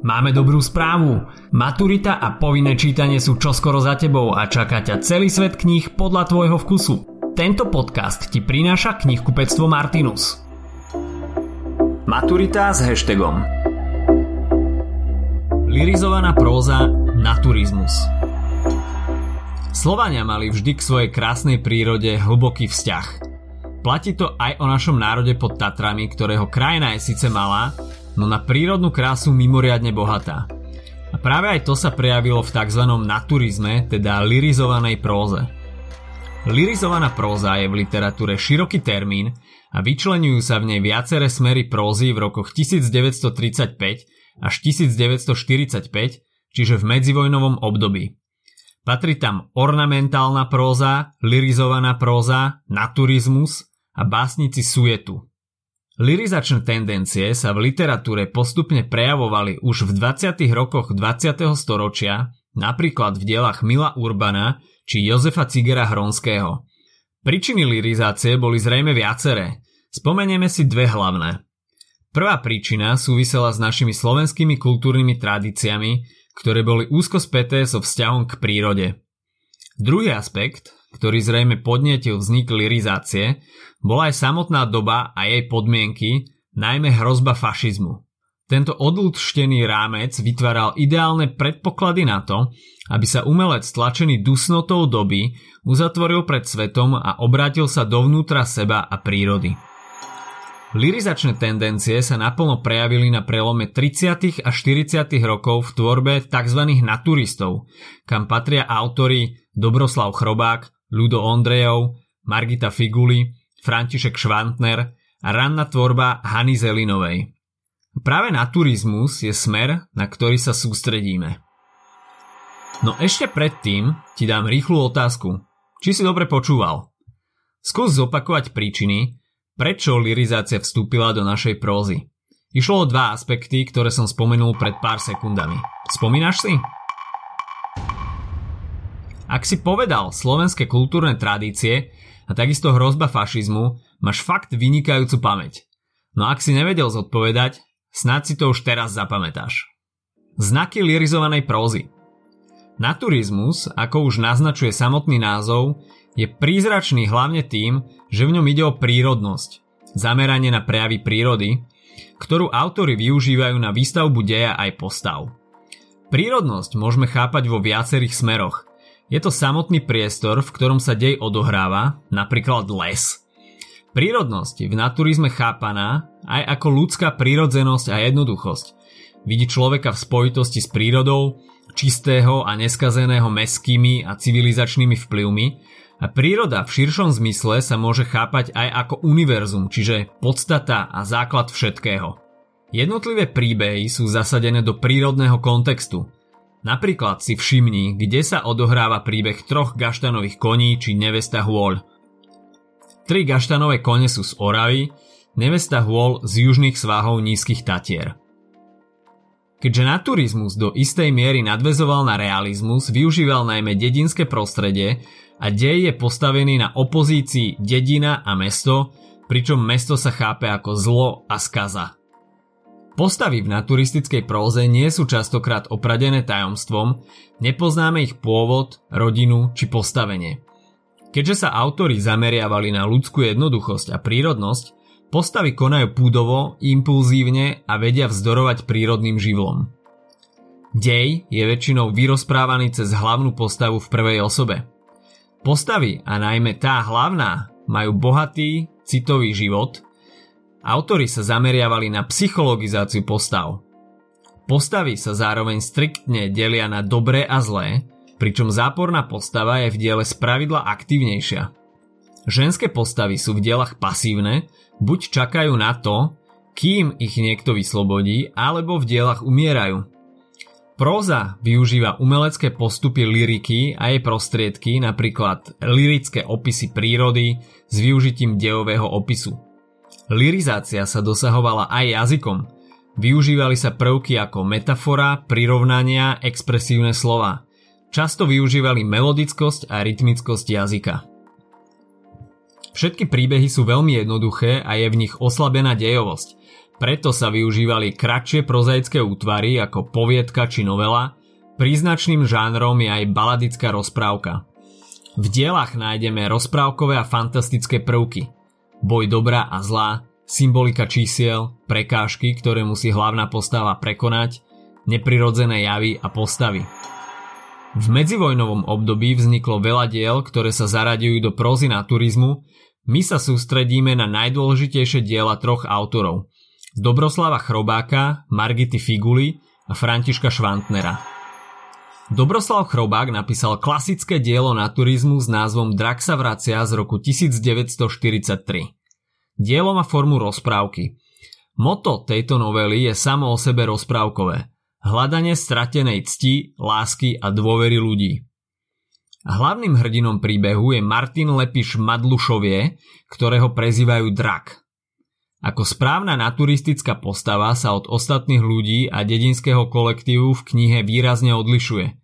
Máme dobrú správu. Maturita a povinné čítanie sú čoskoro za tebou a čaká ťa celý svet kníh podľa tvojho vkusu. Tento podcast ti prináša knihkupectvo Martinus. Maturita s hashtagom Lirizovaná próza Naturizmus Slovania mali vždy k svojej krásnej prírode hlboký vzťah. Platí to aj o našom národe pod Tatrami, ktorého krajina je síce malá, no na prírodnú krásu mimoriadne bohatá. A práve aj to sa prejavilo v tzv. naturizme, teda lirizovanej próze. Lirizovaná próza je v literatúre široký termín a vyčlenujú sa v nej viaceré smery prózy v rokoch 1935 až 1945, čiže v medzivojnovom období. Patrí tam ornamentálna próza, lirizovaná próza, naturizmus a básnici sujetu. Lirizačné tendencie sa v literatúre postupne prejavovali už v 20. rokoch 20. storočia, napríklad v dielach Mila Urbana či Jozefa Cigera Hronského. Príčiny lirizácie boli zrejme viaceré. Spomenieme si dve hlavné. Prvá príčina súvisela s našimi slovenskými kultúrnymi tradíciami, ktoré boli úzko späté so vzťahom k prírode. Druhý aspekt, ktorý zrejme podnietil vznik lirizácie, bola aj samotná doba a jej podmienky, najmä hrozba fašizmu. Tento odlúčtený rámec vytváral ideálne predpoklady na to, aby sa umelec tlačený dusnotou doby uzatvoril pred svetom a obrátil sa dovnútra seba a prírody. Lirizačné tendencie sa naplno prejavili na prelome 30. a 40. rokov v tvorbe tzv. naturistov, kam patria autory Dobroslav Chrobák, Ludo Ondrejov, Margita Figuli, František Švantner a ranná tvorba Hany Zelinovej. Práve naturizmus je smer, na ktorý sa sústredíme. No ešte predtým ti dám rýchlu otázku. Či si dobre počúval? Skús zopakovať príčiny, prečo lirizácia vstúpila do našej prózy. Išlo o dva aspekty, ktoré som spomenul pred pár sekundami. Spomínaš si? Ak si povedal slovenské kultúrne tradície a takisto hrozba fašizmu, máš fakt vynikajúcu pamäť. No ak si nevedel zodpovedať, snáď si to už teraz zapamätáš. Znaky lirizovanej prózy Naturizmus, ako už naznačuje samotný názov, je prízračný hlavne tým, že v ňom ide o prírodnosť, zameranie na prejavy prírody, ktorú autory využívajú na výstavbu deja aj postav. Prírodnosť môžeme chápať vo viacerých smeroch, je to samotný priestor, v ktorom sa dej odohráva, napríklad les. Prírodnosť v naturizme chápaná aj ako ľudská prírodzenosť a jednoduchosť. Vidí človeka v spojitosti s prírodou, čistého a neskazeného meskými a civilizačnými vplyvmi a príroda v širšom zmysle sa môže chápať aj ako univerzum, čiže podstata a základ všetkého. Jednotlivé príbehy sú zasadené do prírodného kontextu – Napríklad si všimni, kde sa odohráva príbeh troch gaštanových koní či nevesta hôľ. Tri gaštanové kone sú z Oravy, nevesta hôľ z južných svahov nízkych Tatier. Keďže naturizmus do istej miery nadvezoval na realizmus, využíval najmä dedinské prostredie a dej je postavený na opozícii dedina a mesto, pričom mesto sa chápe ako zlo a skaza. Postavy v naturistickej próze nie sú častokrát opradené tajomstvom, nepoznáme ich pôvod, rodinu či postavenie. Keďže sa autori zameriavali na ľudskú jednoduchosť a prírodnosť, postavy konajú púdovo, impulzívne a vedia vzdorovať prírodným živlom. Dej je väčšinou vyrozprávaný cez hlavnú postavu v prvej osobe. Postavy, a najmä tá hlavná, majú bohatý, citový život – Autori sa zameriavali na psychologizáciu postav. Postavy sa zároveň striktne delia na dobré a zlé, pričom záporná postava je v diele spravidla aktívnejšia. Ženské postavy sú v dielach pasívne, buď čakajú na to, kým ich niekto vyslobodí, alebo v dielach umierajú. Próza využíva umelecké postupy liriky a jej prostriedky, napríklad lirické opisy prírody s využitím dejového opisu. Lirizácia sa dosahovala aj jazykom. Využívali sa prvky ako metafora, prirovnania, expresívne slova. Často využívali melodickosť a rytmickosť jazyka. Všetky príbehy sú veľmi jednoduché a je v nich oslabená dejovosť. Preto sa využívali kratšie prozaické útvary ako poviedka či novela, príznačným žánrom je aj baladická rozprávka. V dielach nájdeme rozprávkové a fantastické prvky. Boj dobrá a zlá, symbolika čísiel, prekážky, ktoré musí hlavná postava prekonať, neprirodzené javy a postavy. V medzivojnovom období vzniklo veľa diel, ktoré sa zaraďujú do prózy turizmu, my sa sústredíme na najdôležitejšie diela troch autorov – Dobroslava Chrobáka, Margity Figuly a Františka Švantnera. Dobroslav Chrobák napísal klasické dielo turizmu s názvom Drak sa vracia z roku 1943. Dielo má formu rozprávky. Moto tejto novely je samo o sebe rozprávkové. Hľadanie stratenej cti, lásky a dôvery ľudí. Hlavným hrdinom príbehu je Martin Lepiš Madlušovie, ktorého prezývajú Drak. Ako správna naturistická postava sa od ostatných ľudí a dedinského kolektívu v knihe výrazne odlišuje.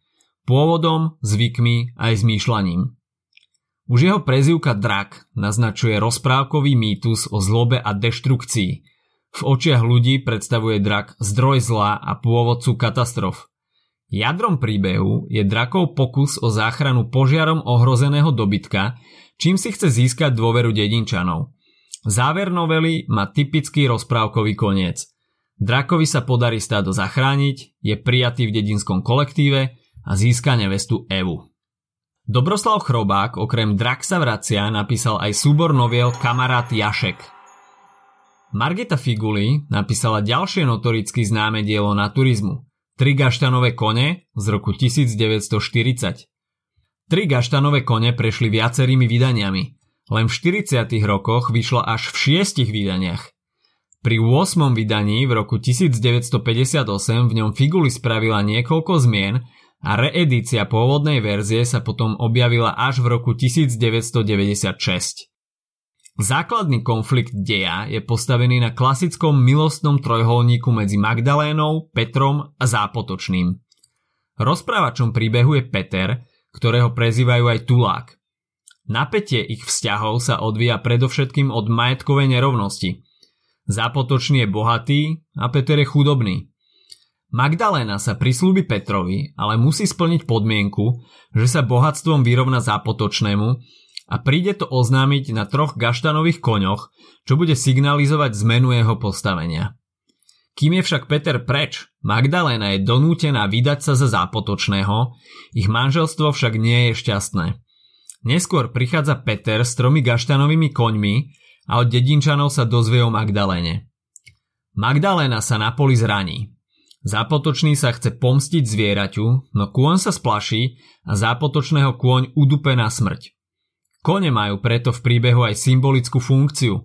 Pôvodom, zvykmi aj zmýšľaním. Už jeho prezivka Drak naznačuje rozprávkový mýtus o zlobe a deštrukcii. V očiach ľudí predstavuje drak zdroj zla a pôvodcu katastrof. Jadrom príbehu je drakov pokus o záchranu požiarom ohrozeného dobytka, čím si chce získať dôveru dedinčanov – Záver novely má typický rozprávkový koniec. Drakovi sa podarí stádo zachrániť, je prijatý v dedinskom kolektíve a získa nevestu Evu. Dobroslav Chrobák okrem Drak sa vracia napísal aj súbor noviel Kamarát Jašek. Margeta Figuli napísala ďalšie notoricky známe dielo na turizmu Tri gaštanové kone z roku 1940. Tri gaštanové kone prešli viacerými vydaniami – len v 40. rokoch vyšlo až v šiestich vydaniach. Pri 8. vydaní v roku 1958 v ňom Figuli spravila niekoľko zmien a reedícia pôvodnej verzie sa potom objavila až v roku 1996. Základný konflikt deja je postavený na klasickom milostnom trojholníku medzi Magdalénou, Petrom a Zápotočným. Rozprávačom príbehu je Peter, ktorého prezývajú aj Tulák. Napätie ich vzťahov sa odvíja predovšetkým od majetkovej nerovnosti. Zápotočný je bohatý a Peter je chudobný. Magdaléna sa prislúbi Petrovi, ale musí splniť podmienku, že sa bohatstvom vyrovna zápotočnému a príde to oznámiť na troch gaštanových koňoch, čo bude signalizovať zmenu jeho postavenia. Kým je však Peter preč, Magdaléna je donútená vydať sa za zápotočného, ich manželstvo však nie je šťastné. Neskôr prichádza Peter s tromi gaštanovými koňmi a od dedinčanov sa dozvie o Magdaléne. Magdaléna sa na poli zraní. Zápotočný sa chce pomstiť zvieraťu, no kôň sa splaší a zápotočného kôň udupe na smrť. Kone majú preto v príbehu aj symbolickú funkciu.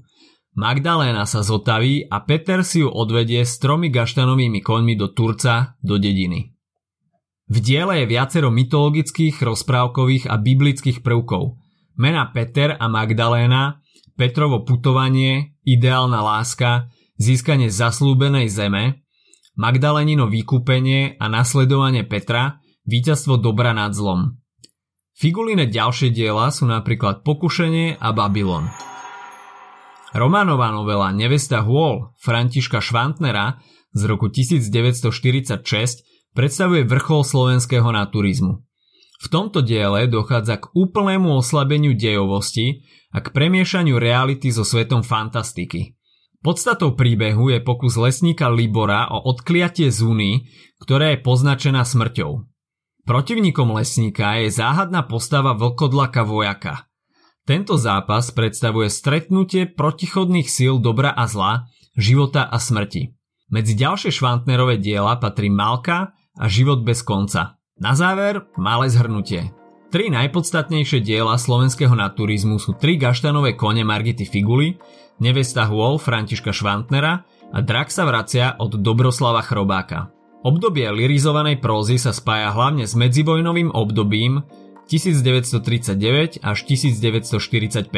Magdaléna sa zotaví a Peter si ju odvedie s tromi gaštanovými koňmi do Turca, do dediny. V diele je viacero mytologických, rozprávkových a biblických prvkov. Mena Peter a Magdaléna, Petrovo putovanie, ideálna láska, získanie zaslúbenej zeme, Magdalenino vykúpenie a nasledovanie Petra, víťazstvo dobra nad zlom. Figuline ďalšie diela sú napríklad Pokušenie a Babylon. Románová novela Nevesta Hôl Františka Švantnera z roku 1946 predstavuje vrchol slovenského naturizmu. V tomto diele dochádza k úplnému oslabeniu dejovosti a k premiešaniu reality so svetom fantastiky. Podstatou príbehu je pokus lesníka Libora o odkliatie zúny, ktorá je poznačená smrťou. Protivníkom lesníka je záhadná postava vlkodlaka vojaka. Tento zápas predstavuje stretnutie protichodných síl dobra a zla, života a smrti. Medzi ďalšie Švantnerové diela patrí Malka a život bez konca. Na záver malé zhrnutie. Tri najpodstatnejšie diela slovenského naturizmu sú tri gaštanové kone Margity Figuly, Nevesta Hôl Františka Švantnera a Drak sa vracia od Dobroslava Chrobáka. Obdobie lirizovanej prózy sa spája hlavne s medzivojnovým obdobím 1939 až 1945.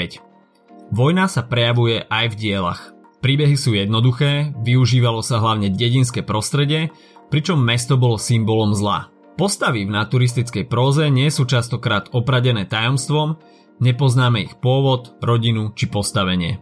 Vojna sa prejavuje aj v dielach. Príbehy sú jednoduché, využívalo sa hlavne dedinské prostredie pričom mesto bolo symbolom zla. Postavy v naturistickej próze nie sú častokrát opradené tajomstvom, nepoznáme ich pôvod, rodinu či postavenie.